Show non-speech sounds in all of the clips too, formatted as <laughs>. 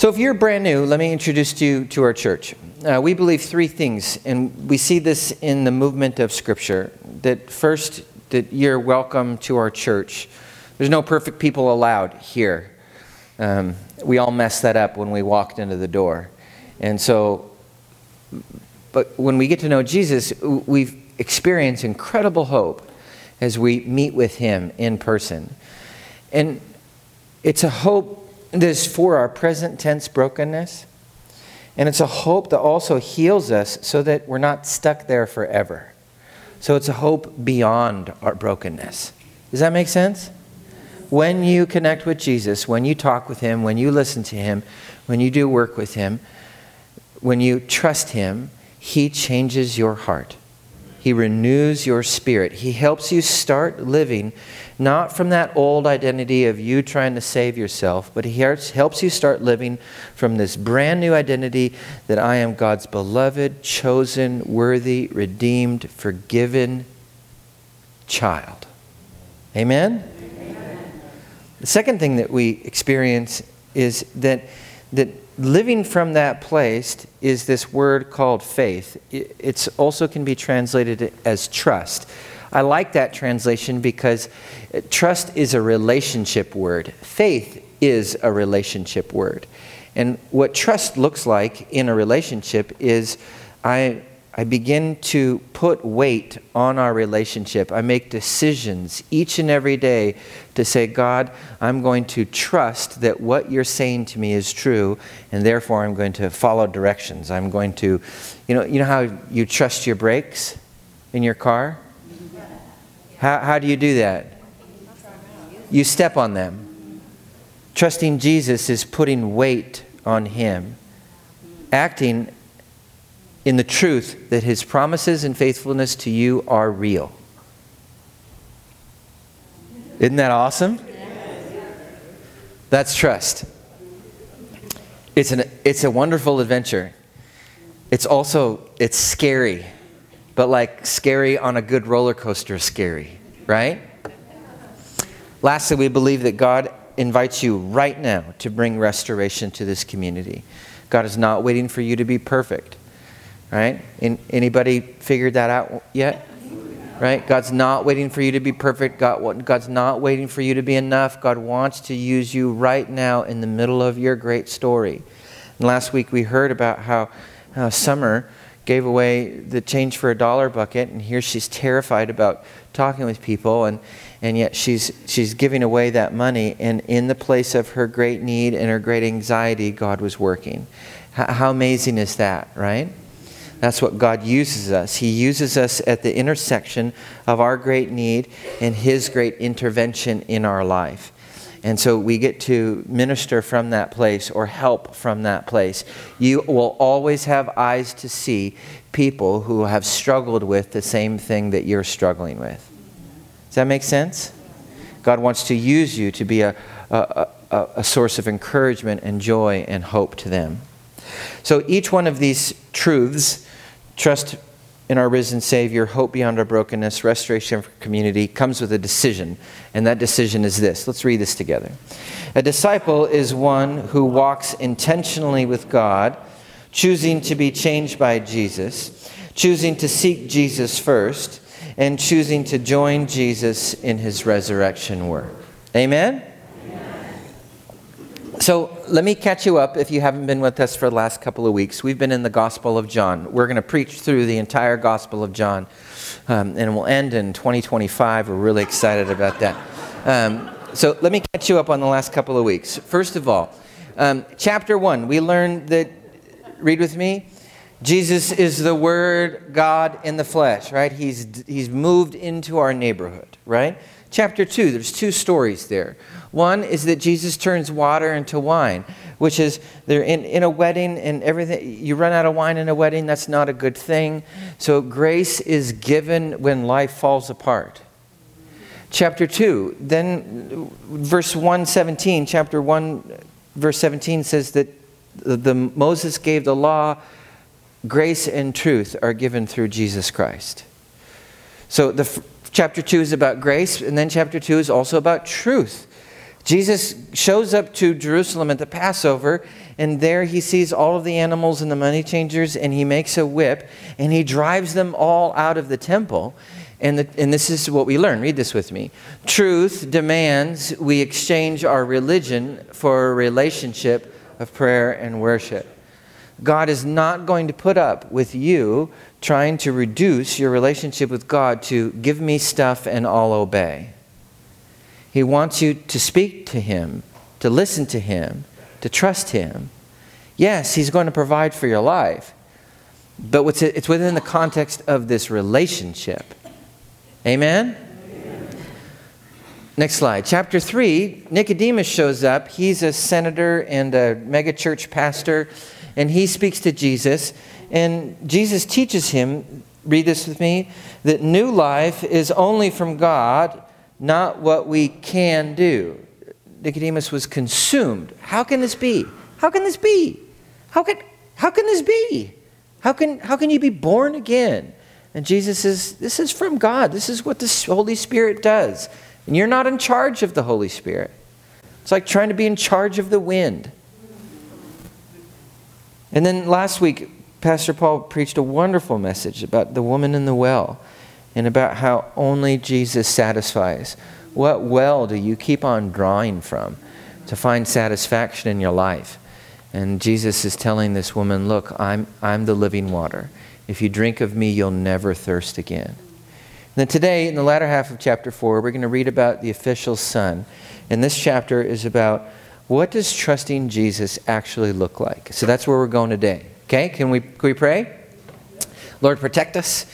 So, if you're brand new, let me introduce you to our church. Uh, we believe three things, and we see this in the movement of Scripture. That first, that you're welcome to our church. There's no perfect people allowed here. Um, we all messed that up when we walked into the door. And so, but when we get to know Jesus, we've experienced incredible hope as we meet with him in person. And it's a hope that is for our present tense brokenness. And it's a hope that also heals us so that we're not stuck there forever. So it's a hope beyond our brokenness. Does that make sense? When you connect with Jesus, when you talk with Him, when you listen to Him, when you do work with Him, when you trust Him, He changes your heart. He renews your spirit. He helps you start living not from that old identity of you trying to save yourself, but He helps you start living from this brand new identity that I am God's beloved, chosen, worthy, redeemed, forgiven child. Amen? Amen? The second thing that we experience is that, that living from that place is this word called faith. It also can be translated as trust. I like that translation because uh, trust is a relationship word. Faith is a relationship word. And what trust looks like in a relationship is I I begin to put weight on our relationship. I make decisions each and every day to say, God, I'm going to trust that what you're saying to me is true, and therefore I'm going to follow directions. I'm going to, you know, you know how you trust your brakes in your car? How, how do you do that? You step on them. Trusting Jesus is putting weight on Him, acting in the truth that his promises and faithfulness to you are real. Isn't that awesome? That's trust. It's, an, it's a wonderful adventure. It's also it's scary, but like scary on a good roller coaster is scary, right? Lastly, we believe that God invites you right now to bring restoration to this community. God is not waiting for you to be perfect right? In, anybody figured that out yet? Right? God's not waiting for you to be perfect. God, God's not waiting for you to be enough. God wants to use you right now in the middle of your great story. And last week we heard about how uh, Summer gave away the change for a dollar bucket, and here she's terrified about talking with people, and, and yet she's, she's giving away that money. And in the place of her great need and her great anxiety, God was working. H- how amazing is that, right? That's what God uses us. He uses us at the intersection of our great need and His great intervention in our life. And so we get to minister from that place or help from that place. You will always have eyes to see people who have struggled with the same thing that you're struggling with. Does that make sense? God wants to use you to be a, a, a, a source of encouragement and joy and hope to them. So each one of these truths Trust in our risen Savior, hope beyond our brokenness, restoration for community comes with a decision, and that decision is this. Let's read this together. A disciple is one who walks intentionally with God, choosing to be changed by Jesus, choosing to seek Jesus first, and choosing to join Jesus in his resurrection work. Amen? So let me catch you up if you haven't been with us for the last couple of weeks. We've been in the Gospel of John. We're going to preach through the entire Gospel of John, um, and we'll end in 2025. We're really excited about that. Um, so let me catch you up on the last couple of weeks. First of all, um, chapter one, we learned that, read with me, Jesus is the Word, God in the flesh, right? He's, he's moved into our neighborhood, right? Chapter 2, there's two stories there. One is that Jesus turns water into wine, which is they're in, in a wedding and everything. You run out of wine in a wedding, that's not a good thing. So grace is given when life falls apart. Chapter 2, then verse 117, chapter 1, verse 17 says that the, the Moses gave the law, grace and truth are given through Jesus Christ. So the chapter 2 is about grace, and then chapter 2 is also about truth. Jesus shows up to Jerusalem at the Passover, And there he sees all of the animals and the money changers, and he makes a whip, and he drives them all out of the temple. And, the, and this is what we learn. Read this with me. Truth demands we exchange our religion for a relationship of prayer and worship. God is not going to put up with you trying to reduce your relationship with God to give me stuff and I'll obey. He wants you to speak to Him, to listen to Him, to trust Him. Yes, He's going to provide for your life, but it's within the context of this relationship. Amen? Next slide. Chapter 3, Nicodemus shows up. He's a senator and a megachurch pastor, and he speaks to Jesus. And Jesus teaches him, read this with me, that new life is only from God, not what we can do. Nicodemus was consumed. How can this be? How can this be? How can, how can this be? How can, how can you be born again? And Jesus says, This is from God. This is what the Holy Spirit does. And you're not in charge of the Holy Spirit. It's like trying to be in charge of the wind. And then last week, Pastor Paul preached a wonderful message about the woman in the well and about how only Jesus satisfies. What well do you keep on drawing from to find satisfaction in your life? And Jesus is telling this woman, Look, I'm, I'm the living water. If you drink of me, you'll never thirst again. And then today, in the latter half of chapter 4, we're going to read about the official son. And this chapter is about what does trusting Jesus actually look like? So that's where we're going today. Okay, can we, can we pray? Lord, protect us.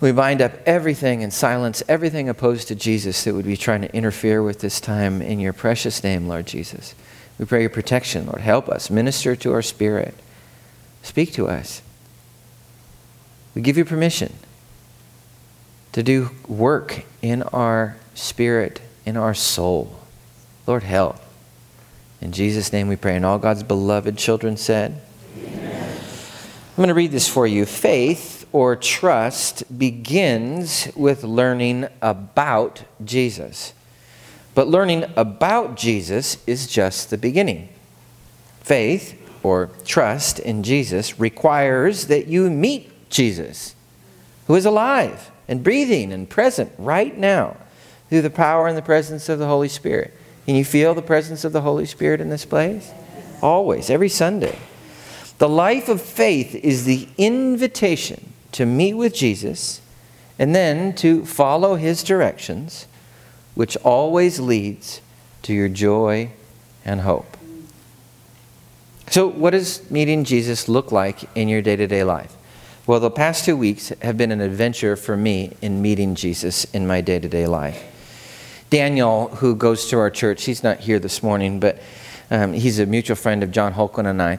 We bind up everything and silence everything opposed to Jesus that would be trying to interfere with this time in your precious name, Lord Jesus. We pray your protection, Lord. Help us. Minister to our spirit. Speak to us. We give you permission to do work in our spirit, in our soul. Lord, help. In Jesus' name we pray. And all God's beloved children said, Amen. I'm going to read this for you. Faith or trust begins with learning about Jesus. But learning about Jesus is just the beginning. Faith or trust in Jesus requires that you meet Jesus, who is alive and breathing and present right now through the power and the presence of the Holy Spirit. Can you feel the presence of the Holy Spirit in this place? Always, every Sunday. The life of faith is the invitation to meet with Jesus and then to follow his directions, which always leads to your joy and hope. So, what does meeting Jesus look like in your day to day life? Well, the past two weeks have been an adventure for me in meeting Jesus in my day to day life. Daniel, who goes to our church, he's not here this morning, but um, he's a mutual friend of John Holcomb and I.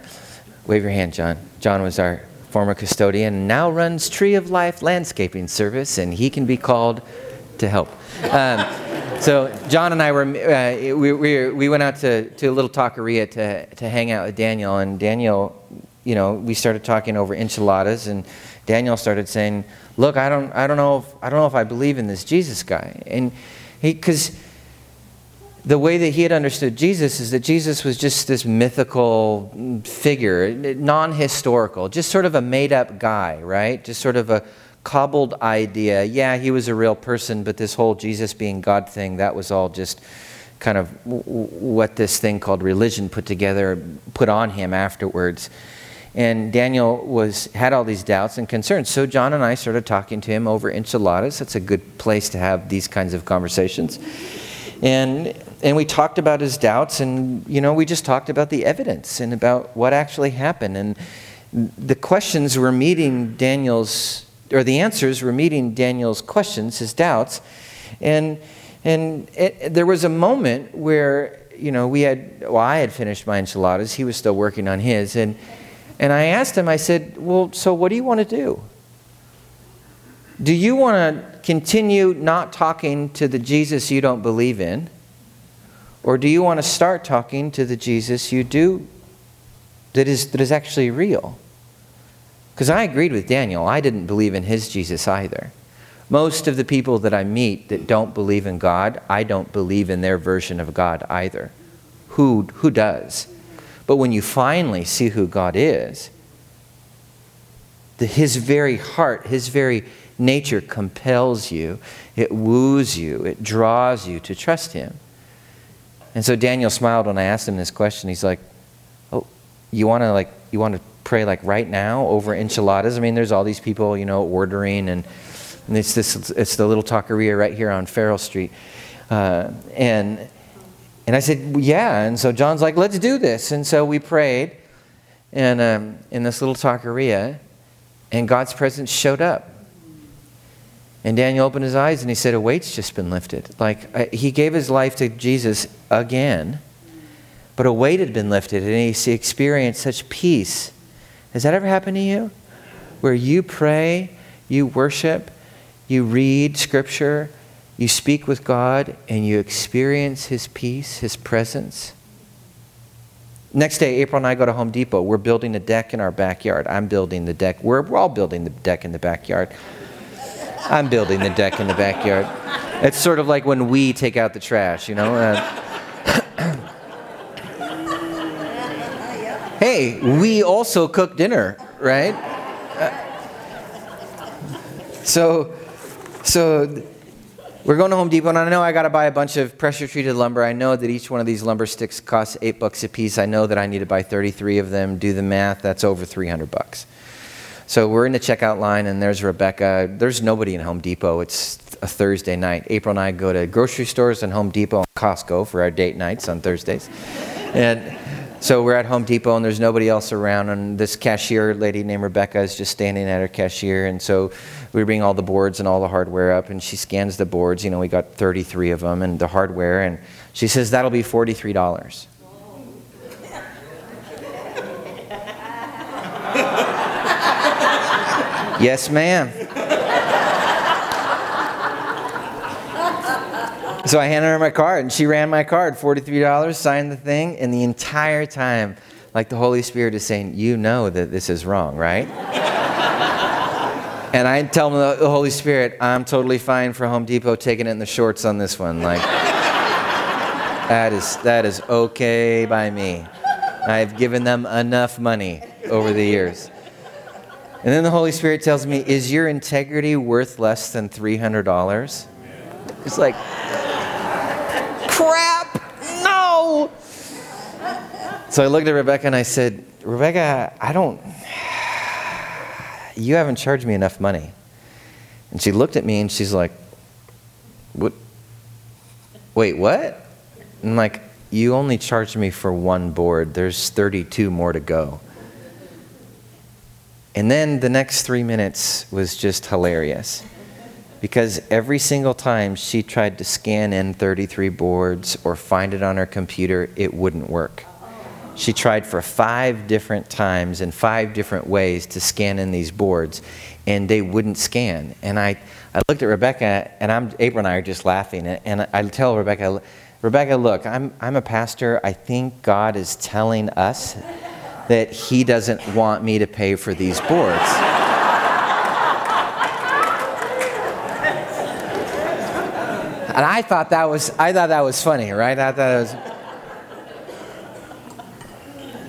Wave your hand, John. John was our former custodian now runs Tree of Life Landscaping Service, and he can be called to help. Um, so John and I were uh, we, we, we went out to, to a little taqueria to, to hang out with Daniel, and Daniel you know, we started talking over enchiladas, and Daniel started saying, "Look, I don't, I don't know, if, I don't know if I believe in this Jesus guy." And he, because the way that he had understood Jesus is that Jesus was just this mythical figure, non-historical, just sort of a made-up guy, right? Just sort of a cobbled idea. Yeah, he was a real person, but this whole Jesus being God thing, that was all just kind of what this thing called religion put together, put on him afterwards. And Daniel was had all these doubts and concerns. So John and I started talking to him over enchiladas. That's a good place to have these kinds of conversations. And and we talked about his doubts and you know, we just talked about the evidence and about what actually happened and the questions were meeting Daniel's or the answers were meeting Daniel's questions, his doubts. And and it, there was a moment where you know, we had, well, I had finished my enchiladas. He was still working on his. And, and I asked him, I said, Well, so what do you want to do? Do you want to continue not talking to the Jesus you don't believe in? Or do you want to start talking to the Jesus you do that is, that is actually real? Because I agreed with Daniel. I didn't believe in his Jesus either. Most of the people that I meet that don't believe in God, I don't believe in their version of God either. Who, who does? But when you finally see who God is, the, his very heart, his very nature compels you, it woos you, it draws you to trust him. And so Daniel smiled when I asked him this question. He's like, "Oh, you want to like you want to pray like right now over enchiladas? I mean, there's all these people, you know, ordering, and, and it's this it's the little taqueria right here on Farrell Street, uh, and and I said, yeah. And so John's like, let's do this. And so we prayed, and um, in this little taqueria, and God's presence showed up. And Daniel opened his eyes and he said, A weight's just been lifted. Like uh, he gave his life to Jesus again, but a weight had been lifted and he experienced such peace. Has that ever happened to you? Where you pray, you worship, you read scripture, you speak with God, and you experience his peace, his presence? Next day, April and I go to Home Depot. We're building a deck in our backyard. I'm building the deck. We're, we're all building the deck in the backyard. I'm building the deck in the backyard. It's sort of like when we take out the trash, you know? Uh, <coughs> hey, we also cook dinner, right? Uh, so, so we're going to Home Depot, and I know I got to buy a bunch of pressure treated lumber. I know that each one of these lumber sticks costs eight bucks a piece. I know that I need to buy 33 of them. Do the math, that's over 300 bucks. So we're in the checkout line, and there's Rebecca. There's nobody in Home Depot. It's a Thursday night. April and I go to grocery stores and Home Depot and Costco for our date nights on Thursdays. And so we're at Home Depot, and there's nobody else around. And this cashier lady named Rebecca is just standing at her cashier. And so we bring all the boards and all the hardware up, and she scans the boards. You know, we got 33 of them, and the hardware. And she says, That'll be $43. Yes, ma'am. so I handed her my card, and she ran my card, $43, signed the thing, and the entire time, like the Holy Spirit is saying, You know that this is wrong, right? and I tell the Holy Spirit, I'm totally fine for Home Depot taking it in the shorts on this one. Like, that is, that is okay by me. I've given them enough money over the years. And then the Holy Spirit tells me, Is your integrity worth less than $300? It's like, crap, no. So I looked at Rebecca and I said, Rebecca, I don't, you haven't charged me enough money. And she looked at me and she's like, What? Wait, what? I'm like, You only charged me for one board. There's 32 more to go. And then the next three minutes was just hilarious because every single time she tried to scan in 33 boards or find it on her computer, it wouldn't work. She tried for five different times in five different ways to scan in these boards, and they wouldn't scan. And I, I looked at Rebecca, and I'm, April and I are just laughing. And I tell Rebecca, Rebecca, look, I'm, I'm a pastor. I think God is telling us that he doesn't want me to pay for these boards. and I thought that was I thought that was funny, right? I thought it was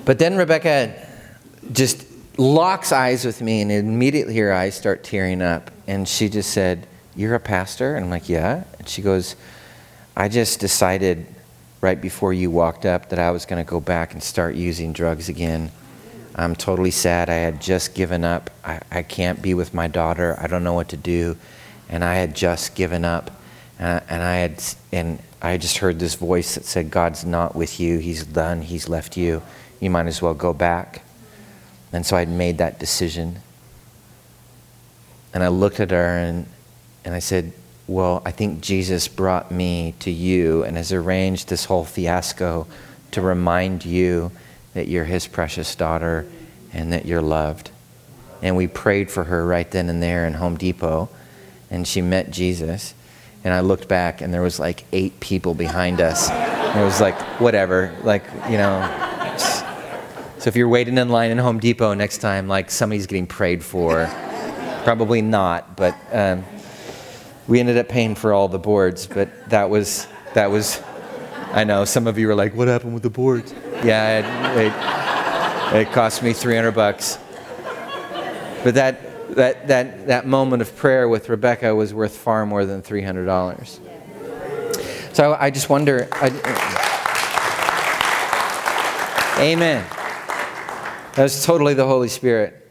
But then Rebecca just locks eyes with me and immediately her eyes start tearing up and she just said, "You're a pastor?" And I'm like, "Yeah." And she goes, "I just decided right before you walked up that I was going to go back and start using drugs again. I'm totally sad. I had just given up. I, I can't be with my daughter. I don't know what to do. And I had just given up. Uh, and I had and I just heard this voice that said, God's not with you. He's done. He's left you. You might as well go back. And so I'd made that decision. And I looked at her and, and I said, well, I think Jesus brought me to you and has arranged this whole fiasco to remind you that you're his precious daughter and that you're loved. And we prayed for her right then and there in Home Depot, and she met Jesus. And I looked back, and there was like eight people behind us. And it was like, whatever, like, you know. So if you're waiting in line in Home Depot next time, like somebody's getting prayed for, probably not, but. Um, we ended up paying for all the boards, but that was that was I know some of you were like, "What happened with the boards?" Yeah, it, it, it cost me 300 bucks. But that, that, that, that moment of prayer with Rebecca was worth far more than $300. So I just wonder. I, amen. That was totally the Holy Spirit.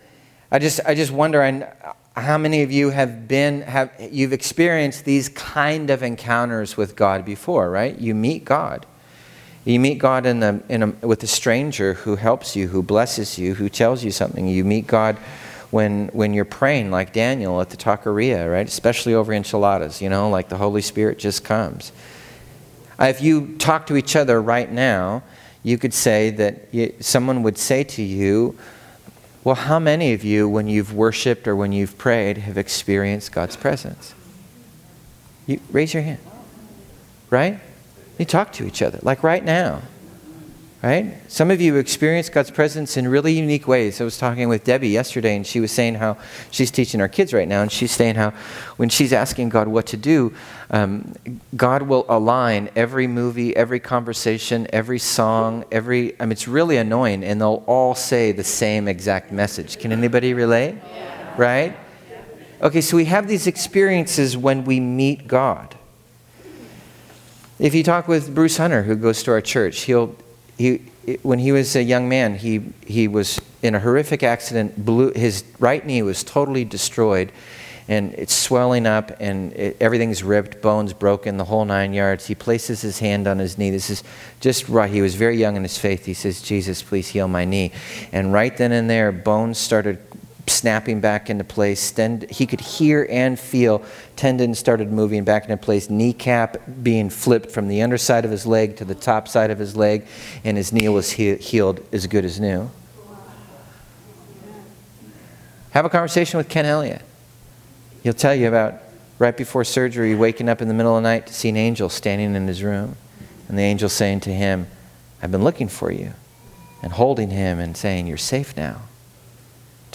I just, I just wonder I, how many of you have been, have, you've experienced these kind of encounters with God before, right? You meet God. You meet God in the, in a, with a stranger who helps you, who blesses you, who tells you something. You meet God when, when you're praying, like Daniel at the taqueria, right? Especially over enchiladas, you know, like the Holy Spirit just comes. Uh, if you talk to each other right now, you could say that you, someone would say to you, Well, how many of you, when you've worshiped or when you've prayed, have experienced God's presence? You raise your hand. Right? You talk to each other, like right now right? Some of you experience God's presence in really unique ways. I was talking with Debbie yesterday, and she was saying how she's teaching our kids right now, and she's saying how when she's asking God what to do, um, God will align every movie, every conversation, every song, every. I mean, it's really annoying, and they'll all say the same exact message. Can anybody relate? Yeah. Right? Okay, so we have these experiences when we meet God. If you talk with Bruce Hunter, who goes to our church, he'll he, when he was a young man, he, he was in a horrific accident. Blew, his right knee was totally destroyed, and it's swelling up, and it, everything's ripped, bones broken, the whole nine yards. He places his hand on his knee. This is just right. He was very young in his faith. He says, Jesus, please heal my knee. And right then and there, bones started snapping back into place. he could hear and feel tendons started moving back into place. Kneecap being flipped from the underside of his leg to the top side of his leg, and his knee was he- healed as good as new. Have a conversation with Ken Elliott. He'll tell you about right before surgery, waking up in the middle of the night to see an angel standing in his room, and the angel saying to him, I've been looking for you, and holding him and saying, You're safe now.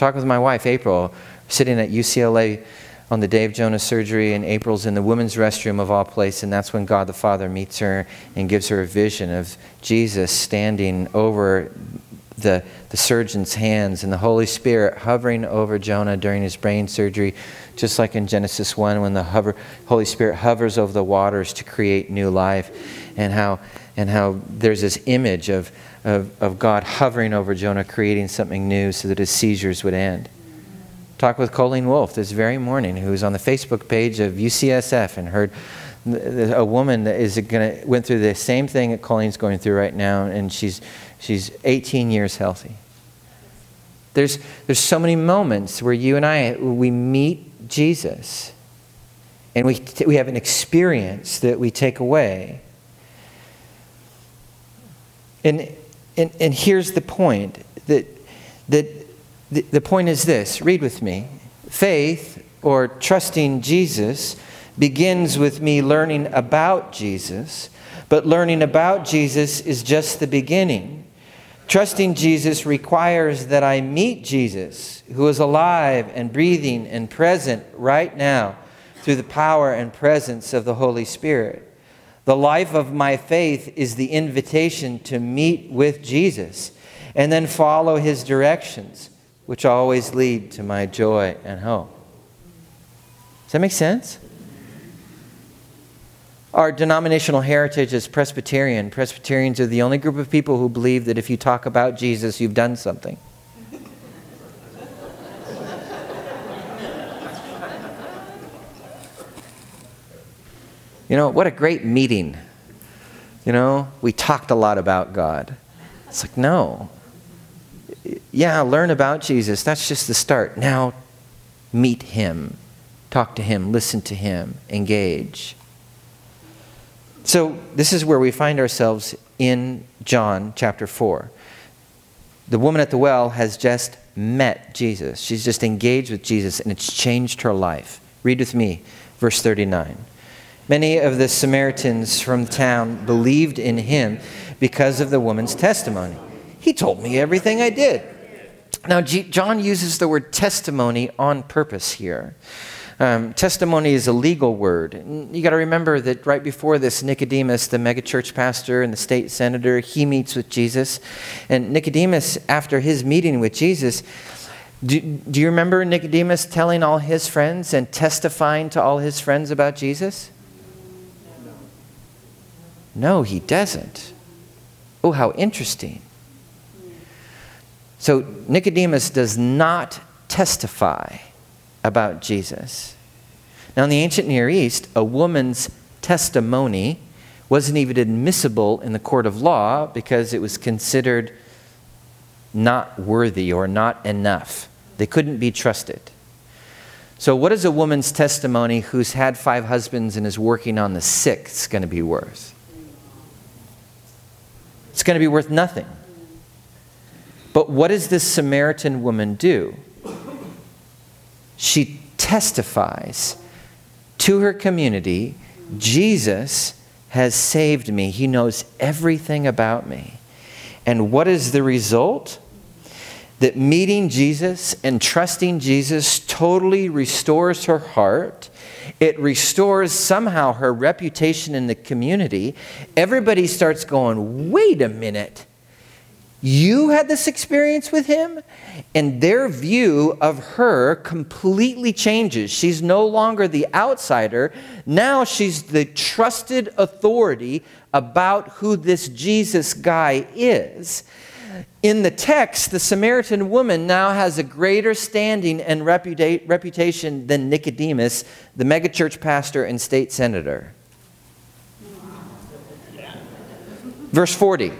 Talk with my wife, April, sitting at UCLA on the day of Jonah's surgery, and April's in the women's restroom of all places, and that's when God the Father meets her and gives her a vision of Jesus standing over the, the surgeon's hands and the Holy Spirit hovering over Jonah during his brain surgery, just like in Genesis 1 when the hover, Holy Spirit hovers over the waters to create new life, and how, and how there's this image of of, of God hovering over Jonah, creating something new so that his seizures would end. Talk with Colleen Wolfe this very morning, who was on the Facebook page of UCSF and heard a woman that is to went through the same thing that Colleen's going through right now, and she's she's 18 years healthy. There's there's so many moments where you and I we meet Jesus, and we we have an experience that we take away. And and, and here's the point that, that the, the point is this read with me. Faith or trusting Jesus begins with me learning about Jesus, but learning about Jesus is just the beginning. Trusting Jesus requires that I meet Jesus, who is alive and breathing and present right now through the power and presence of the Holy Spirit. The life of my faith is the invitation to meet with Jesus and then follow his directions, which always lead to my joy and hope. Does that make sense? Our denominational heritage is Presbyterian. Presbyterians are the only group of people who believe that if you talk about Jesus, you've done something. You know, what a great meeting. You know, we talked a lot about God. It's like, no. Yeah, learn about Jesus. That's just the start. Now, meet him, talk to him, listen to him, engage. So, this is where we find ourselves in John chapter 4. The woman at the well has just met Jesus. She's just engaged with Jesus, and it's changed her life. Read with me, verse 39. Many of the Samaritans from the town believed in him because of the woman's testimony. He told me everything I did. Now, G- John uses the word testimony on purpose here. Um, testimony is a legal word. You got to remember that right before this, Nicodemus, the megachurch pastor and the state senator, he meets with Jesus. And Nicodemus, after his meeting with Jesus, do, do you remember Nicodemus telling all his friends and testifying to all his friends about Jesus? No, he doesn't. Oh, how interesting. So Nicodemus does not testify about Jesus. Now, in the ancient Near East, a woman's testimony wasn't even admissible in the court of law because it was considered not worthy or not enough. They couldn't be trusted. So, what is a woman's testimony who's had five husbands and is working on the sixth going to be worth? It's going to be worth nothing. But what does this Samaritan woman do? She testifies to her community Jesus has saved me. He knows everything about me. And what is the result? That meeting Jesus and trusting Jesus totally restores her heart. It restores somehow her reputation in the community. Everybody starts going, wait a minute you had this experience with him, and their view of her completely changes. She's no longer the outsider. Now she's the trusted authority about who this Jesus guy is. In the text, the Samaritan woman now has a greater standing and reputa- reputation than Nicodemus, the megachurch pastor and state senator. Verse 40.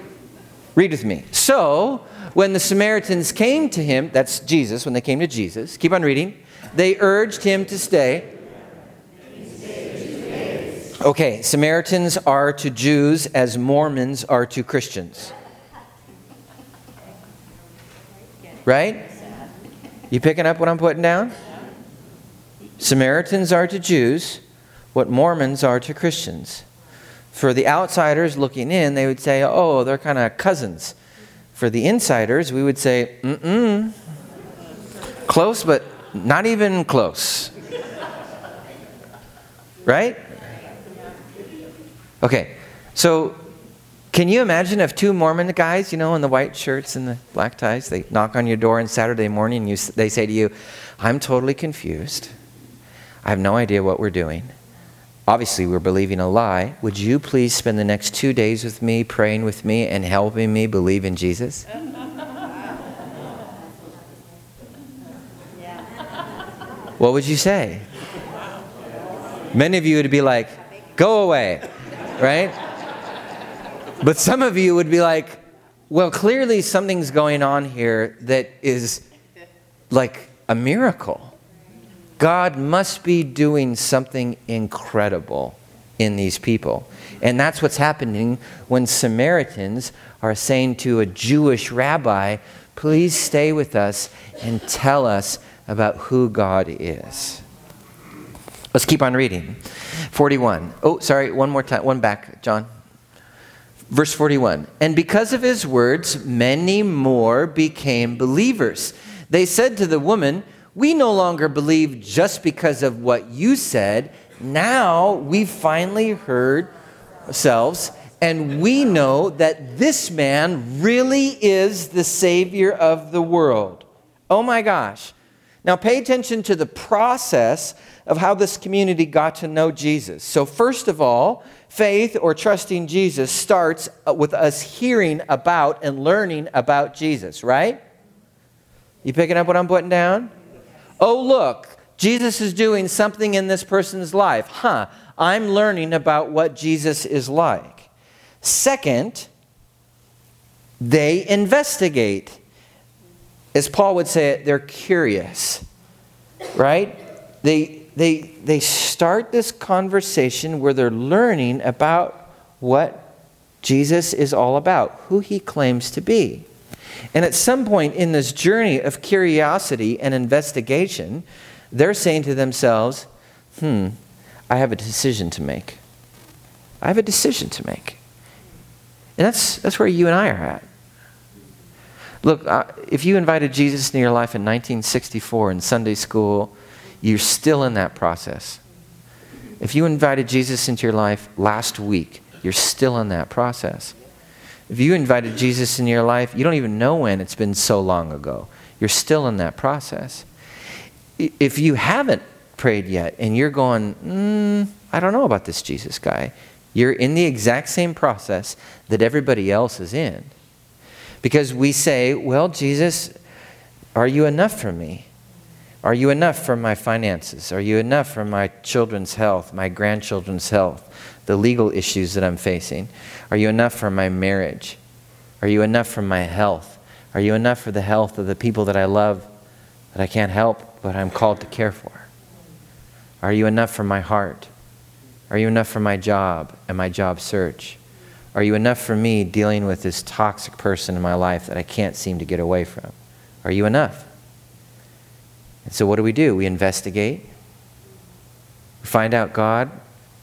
Read with me. So, when the Samaritans came to him, that's Jesus, when they came to Jesus, keep on reading, they urged him to stay. Okay, Samaritans are to Jews as Mormons are to Christians. Right? You picking up what I'm putting down? Samaritans are to Jews what Mormons are to Christians. For the outsiders looking in, they would say, oh, they're kind of cousins. For the insiders, we would say, mm-mm. Close, but not even close. Right? Okay, so can you imagine if two Mormon guys, you know, in the white shirts and the black ties, they knock on your door on Saturday morning and you, they say to you, I'm totally confused. I have no idea what we're doing. Obviously, we're believing a lie. Would you please spend the next two days with me, praying with me, and helping me believe in Jesus? <laughs> What would you say? Many of you would be like, go away, right? But some of you would be like, well, clearly something's going on here that is like a miracle. God must be doing something incredible in these people. And that's what's happening when Samaritans are saying to a Jewish rabbi, please stay with us and tell us about who God is. Let's keep on reading. 41. Oh, sorry, one more time. One back, John. Verse 41. And because of his words, many more became believers. They said to the woman, we no longer believe just because of what you said. Now we've finally heard ourselves, and we know that this man really is the Savior of the world. Oh my gosh. Now pay attention to the process of how this community got to know Jesus. So, first of all, faith or trusting Jesus starts with us hearing about and learning about Jesus, right? You picking up what I'm putting down? Oh, look, Jesus is doing something in this person's life. Huh, I'm learning about what Jesus is like. Second, they investigate. As Paul would say it, they're curious, right? They, they, they start this conversation where they're learning about what Jesus is all about, who he claims to be. And at some point in this journey of curiosity and investigation, they're saying to themselves, hmm, I have a decision to make. I have a decision to make. And that's, that's where you and I are at. Look, uh, if you invited Jesus into your life in 1964 in Sunday school, you're still in that process. If you invited Jesus into your life last week, you're still in that process. If you invited Jesus into your life, you don't even know when it's been so long ago. You're still in that process. If you haven't prayed yet and you're going, mm, I don't know about this Jesus guy, you're in the exact same process that everybody else is in. Because we say, Well, Jesus, are you enough for me? Are you enough for my finances? Are you enough for my children's health, my grandchildren's health, the legal issues that I'm facing? Are you enough for my marriage? Are you enough for my health? Are you enough for the health of the people that I love that I can't help but I'm called to care for? Are you enough for my heart? Are you enough for my job and my job search? Are you enough for me dealing with this toxic person in my life that I can't seem to get away from? Are you enough? And so, what do we do? We investigate. We find out, God,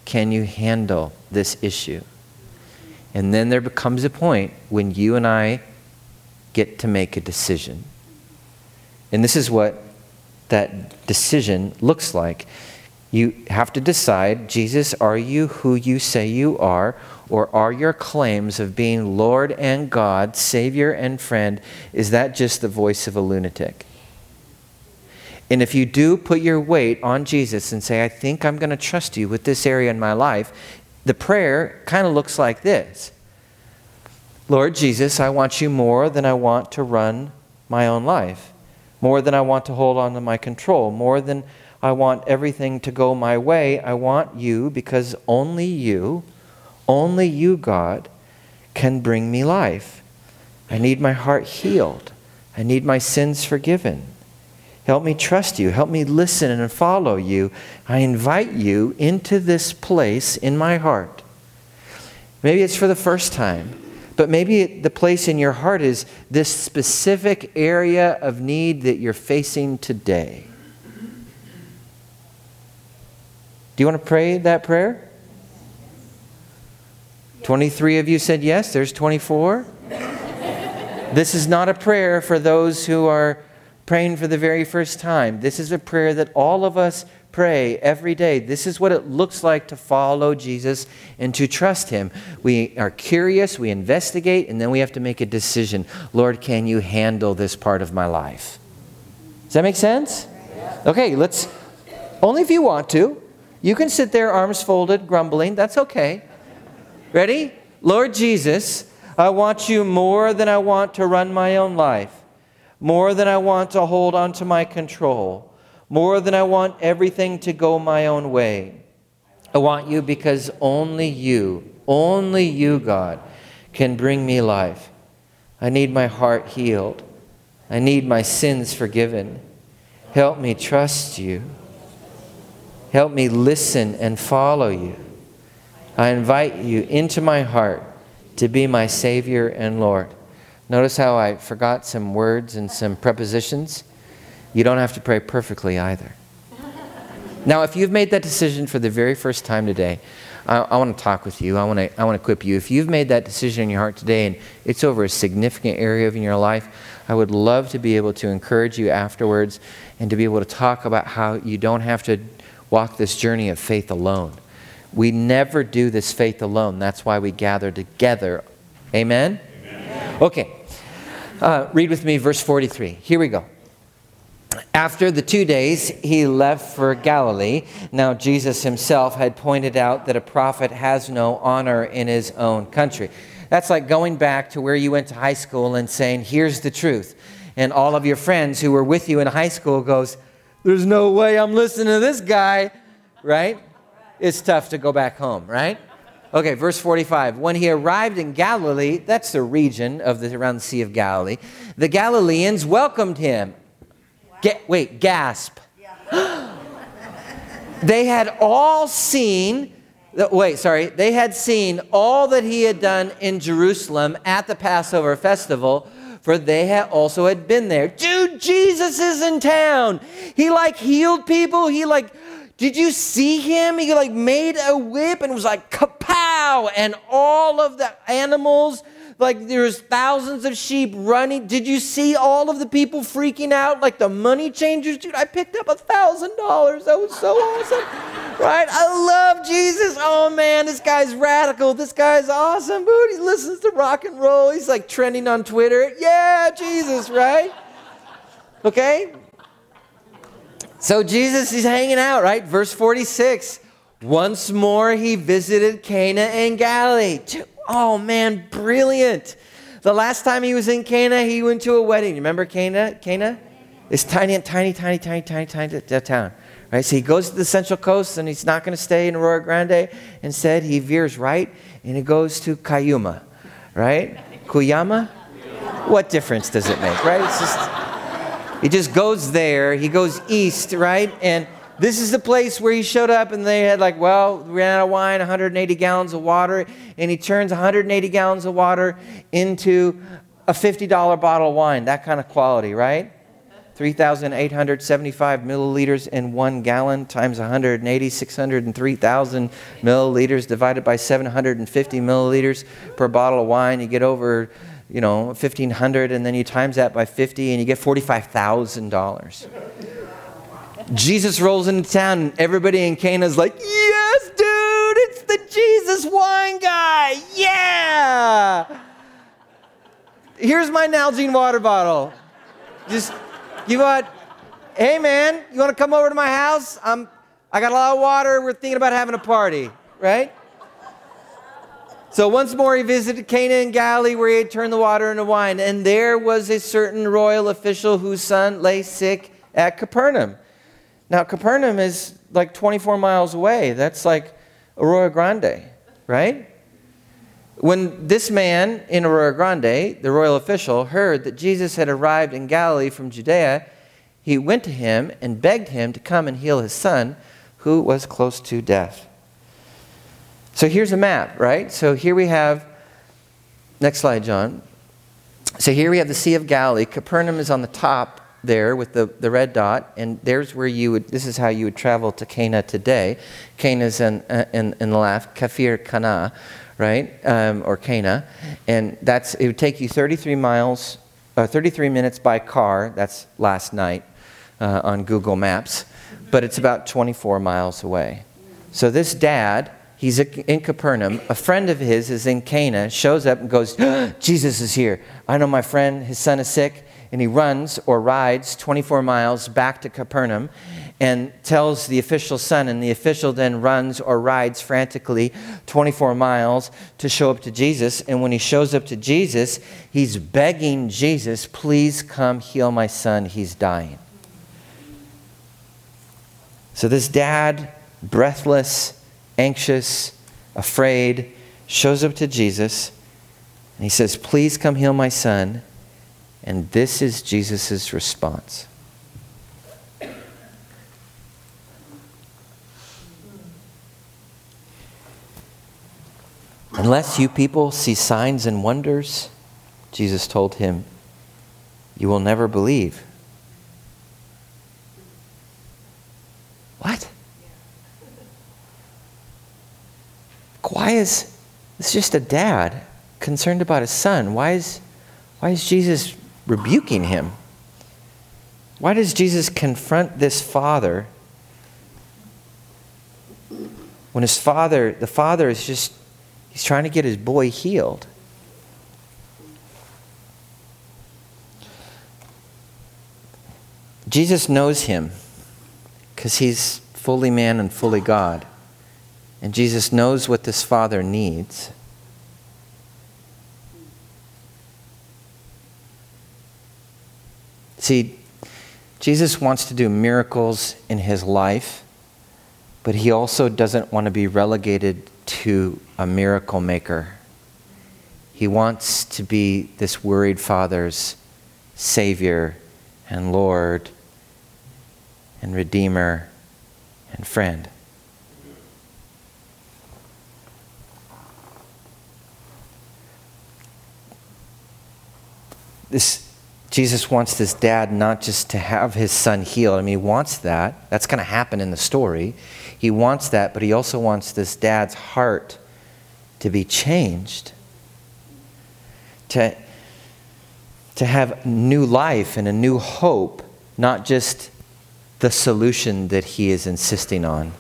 can you handle this issue? And then there becomes a point when you and I get to make a decision. And this is what that decision looks like. You have to decide Jesus, are you who you say you are? Or are your claims of being Lord and God, Savior and friend, is that just the voice of a lunatic? And if you do put your weight on Jesus and say, I think I'm going to trust you with this area in my life, the prayer kind of looks like this Lord Jesus, I want you more than I want to run my own life, more than I want to hold on to my control, more than I want everything to go my way. I want you because only you, only you, God, can bring me life. I need my heart healed. I need my sins forgiven. Help me trust you. Help me listen and follow you. I invite you into this place in my heart. Maybe it's for the first time, but maybe the place in your heart is this specific area of need that you're facing today. Do you want to pray that prayer? 23 of you said yes. There's 24. <laughs> this is not a prayer for those who are praying for the very first time. This is a prayer that all of us pray every day. This is what it looks like to follow Jesus and to trust Him. We are curious, we investigate, and then we have to make a decision. Lord, can you handle this part of my life? Does that make sense? Okay, let's, only if you want to. You can sit there, arms folded, grumbling. That's okay. Ready? Lord Jesus, I want you more than I want to run my own life more than I want to hold on to my control, more than I want everything to go my own way. I want you because only you, only you, God, can bring me life. I need my heart healed. I need my sins forgiven. Help me trust you. Help me listen and follow you. I invite you into my heart to be my Savior and Lord. Notice how I forgot some words and some prepositions? You don't have to pray perfectly either. now, if you've made that decision for the very first time today, I, I want to talk with you. I want to, I want to equip you. If you've made that decision in your heart today and it's over a significant area of in your life, I would love to be able to encourage you afterwards and to be able to talk about how you don't have to walk this journey of faith alone. We never do this faith alone. That's why we gather together. Amen? Amen. Okay. Uh, read with me verse 43. Here we go. After the two days, he left for Galilee. Now, Jesus himself had pointed out that a prophet has no honor in his own country. That's like going back to where you went to high school and saying, Here's the truth. And all of your friends who were with you in high school goes, There's no way I'm listening to this guy, right? It's tough to go back home, right? Okay, verse 45. When he arrived in Galilee, that's the region of the, around the Sea of Galilee, the Galileans welcomed him. Ga- wait, gasp. <gasps> they had all seen, wait, sorry, they had seen all that he had done in Jerusalem at the Passover festival, for they had also had been there. Dude, Jesus is in town. He like healed people. He like did you see him? He like made a whip and was like kapow, and all of the animals Like there's thousands of sheep running. Did you see all of the people freaking out? Like the money changers, dude. I picked up a thousand dollars. That was so awesome, right? I love Jesus. Oh man, this guy's radical. This guy's awesome, dude. He listens to rock and roll. He's like trending on Twitter. Yeah, Jesus, right? Okay. So Jesus is hanging out, right? Verse 46. Once more he visited Cana and Galilee. Oh man, brilliant. The last time he was in Cana, he went to a wedding. Remember Cana? Cana? This tiny, tiny, tiny, tiny, tiny, tiny town. Right? So he goes to the Central Coast and he's not going to stay in Arroyo Grande. Instead, he veers right and he goes to Cuyama. Right? Cuyama? What difference does it make, right? It's just, he just goes there. He goes east, right? And this is the place where he showed up and they had like, well, we ran out of wine, 180 gallons of water, and he turns 180 gallons of water into a $50 bottle of wine. That kind of quality, right? 3,875 milliliters in one gallon times 180, 603,000 milliliters divided by 750 milliliters per bottle of wine. You get over, you know, 1,500, and then you times that by 50, and you get $45,000. Jesus rolls into town, and everybody in Cana's like, Yes, dude, it's the Jesus wine guy. Yeah. Here's my Nalgene water bottle. Just, you what? Hey, man, you want to come over to my house? I'm, I got a lot of water. We're thinking about having a party, right? So once more he visited Cana in Galilee where he had turned the water into wine. And there was a certain royal official whose son lay sick at Capernaum. Now, Capernaum is like 24 miles away. That's like Arroyo Grande, right? When this man in Arroyo Grande, the royal official, heard that Jesus had arrived in Galilee from Judea, he went to him and begged him to come and heal his son, who was close to death. So here's a map, right? So here we have, next slide, John. So here we have the Sea of Galilee. Capernaum is on the top there with the, the red dot, and there's where you would, this is how you would travel to Cana today. Cana is in, uh, in, in the left, Kafir Kana, right? Um, or Cana. And that's, it would take you 33 miles, uh, 33 minutes by car. That's last night uh, on Google Maps. But it's about 24 miles away. So this dad, he's in Capernaum. A friend of his is in Cana, shows up and goes, <gasps> Jesus is here. I know my friend, his son is sick and he runs or rides 24 miles back to Capernaum and tells the official's son, and the official then runs or rides frantically 24 miles to show up to Jesus. And when he shows up to Jesus, he's begging Jesus, please come heal my son, he's dying. So this dad, breathless, anxious, afraid, shows up to Jesus and he says, Please come heal my son. And this is Jesus' response. Unless you people see signs and wonders, Jesus told him, you will never believe. What? Why is this just a dad concerned about his son? Why is, why is Jesus rebuking him. Why does Jesus confront this father when his father, the father is just, he's trying to get his boy healed? Jesus knows him because he's fully man and fully God. And Jesus knows what this father needs. See, Jesus wants to do miracles in his life, but he also doesn't want to be relegated to a miracle maker. He wants to be this worried father's Savior and Lord and Redeemer and friend. This Jesus wants this dad not just to have his son healed. I mean, he wants that. That's going to happen in the story. He wants that, but he also wants this dad's heart to be changed. to, to have new life and a new hope, not just the solution that he is insisting on.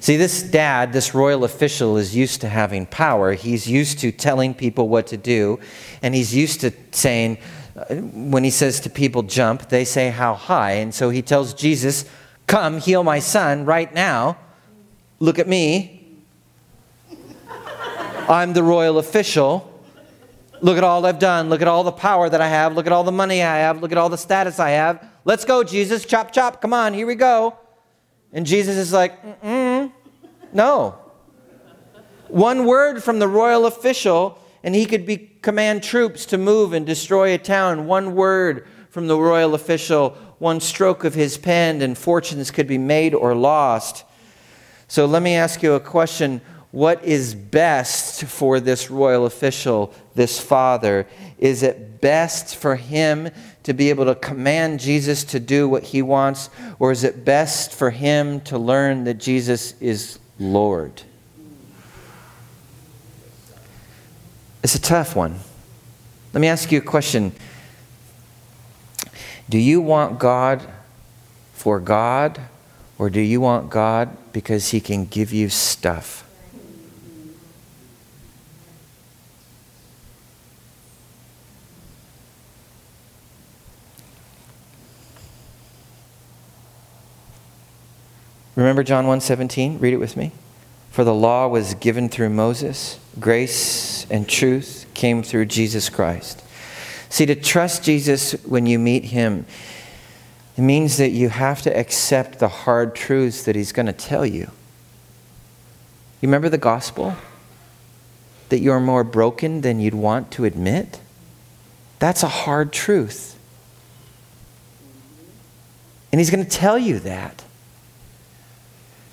See, this dad, this royal official, is used to having power. He's used to telling people what to do, and he's used to saying, uh, when he says to people, jump, they say, how high. And so he tells Jesus, come, heal my son right now. Look at me. I'm the royal official. Look at all I've done. Look at all the power that I have. Look at all the money I have. Look at all the status I have. Let's go, Jesus. Chop, chop. Come on, here we go. And Jesus is like, mm no. One word from the royal official, and he could be, command troops to move and destroy a town. One word from the royal official, one stroke of his pen, and fortunes could be made or lost. So let me ask you a question what is best for this royal official, this father? Is it best for him to be able to command Jesus to do what he wants, or is it best for him to learn that Jesus is Lord? It's a tough one. Let me ask you a question Do you want God for God, or do you want God because he can give you stuff? Remember John 1:17? Read it with me. For the law was given through Moses, grace and truth came through Jesus Christ. See, to trust Jesus when you meet him, it means that you have to accept the hard truths that he's going to tell you. You remember the gospel? That you're more broken than you'd want to admit? That's a hard truth. And he's going to tell you that.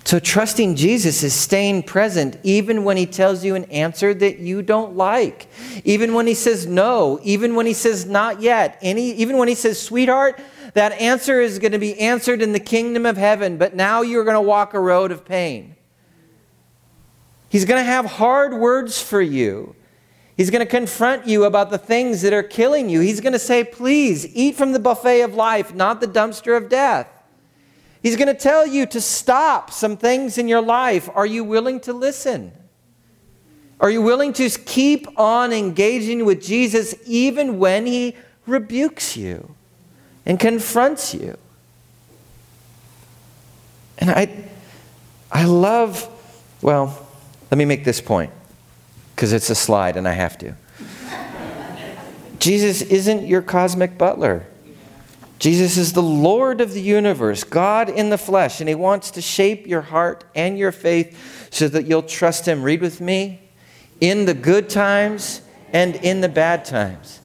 So, trusting Jesus is staying present even when he tells you an answer that you don't like, even when he says no, even when he says not yet, any, even when he says, sweetheart, that answer is going to be answered in the kingdom of heaven, but now you're going to walk a road of pain. He's going to have hard words for you. He's going to confront you about the things that are killing you. He's going to say, please eat from the buffet of life, not the dumpster of death. He's going to tell you to stop some things in your life. Are you willing to listen? Are you willing to keep on engaging with Jesus even when he rebukes you and confronts you? And I, I love, well, let me make this point because it's a slide and I have to. <laughs> Jesus isn't your cosmic butler. Jesus is the Lord of the universe, God in the flesh, and He wants to shape your heart and your faith so that you'll trust Him. Read with me in the good times and in the bad times.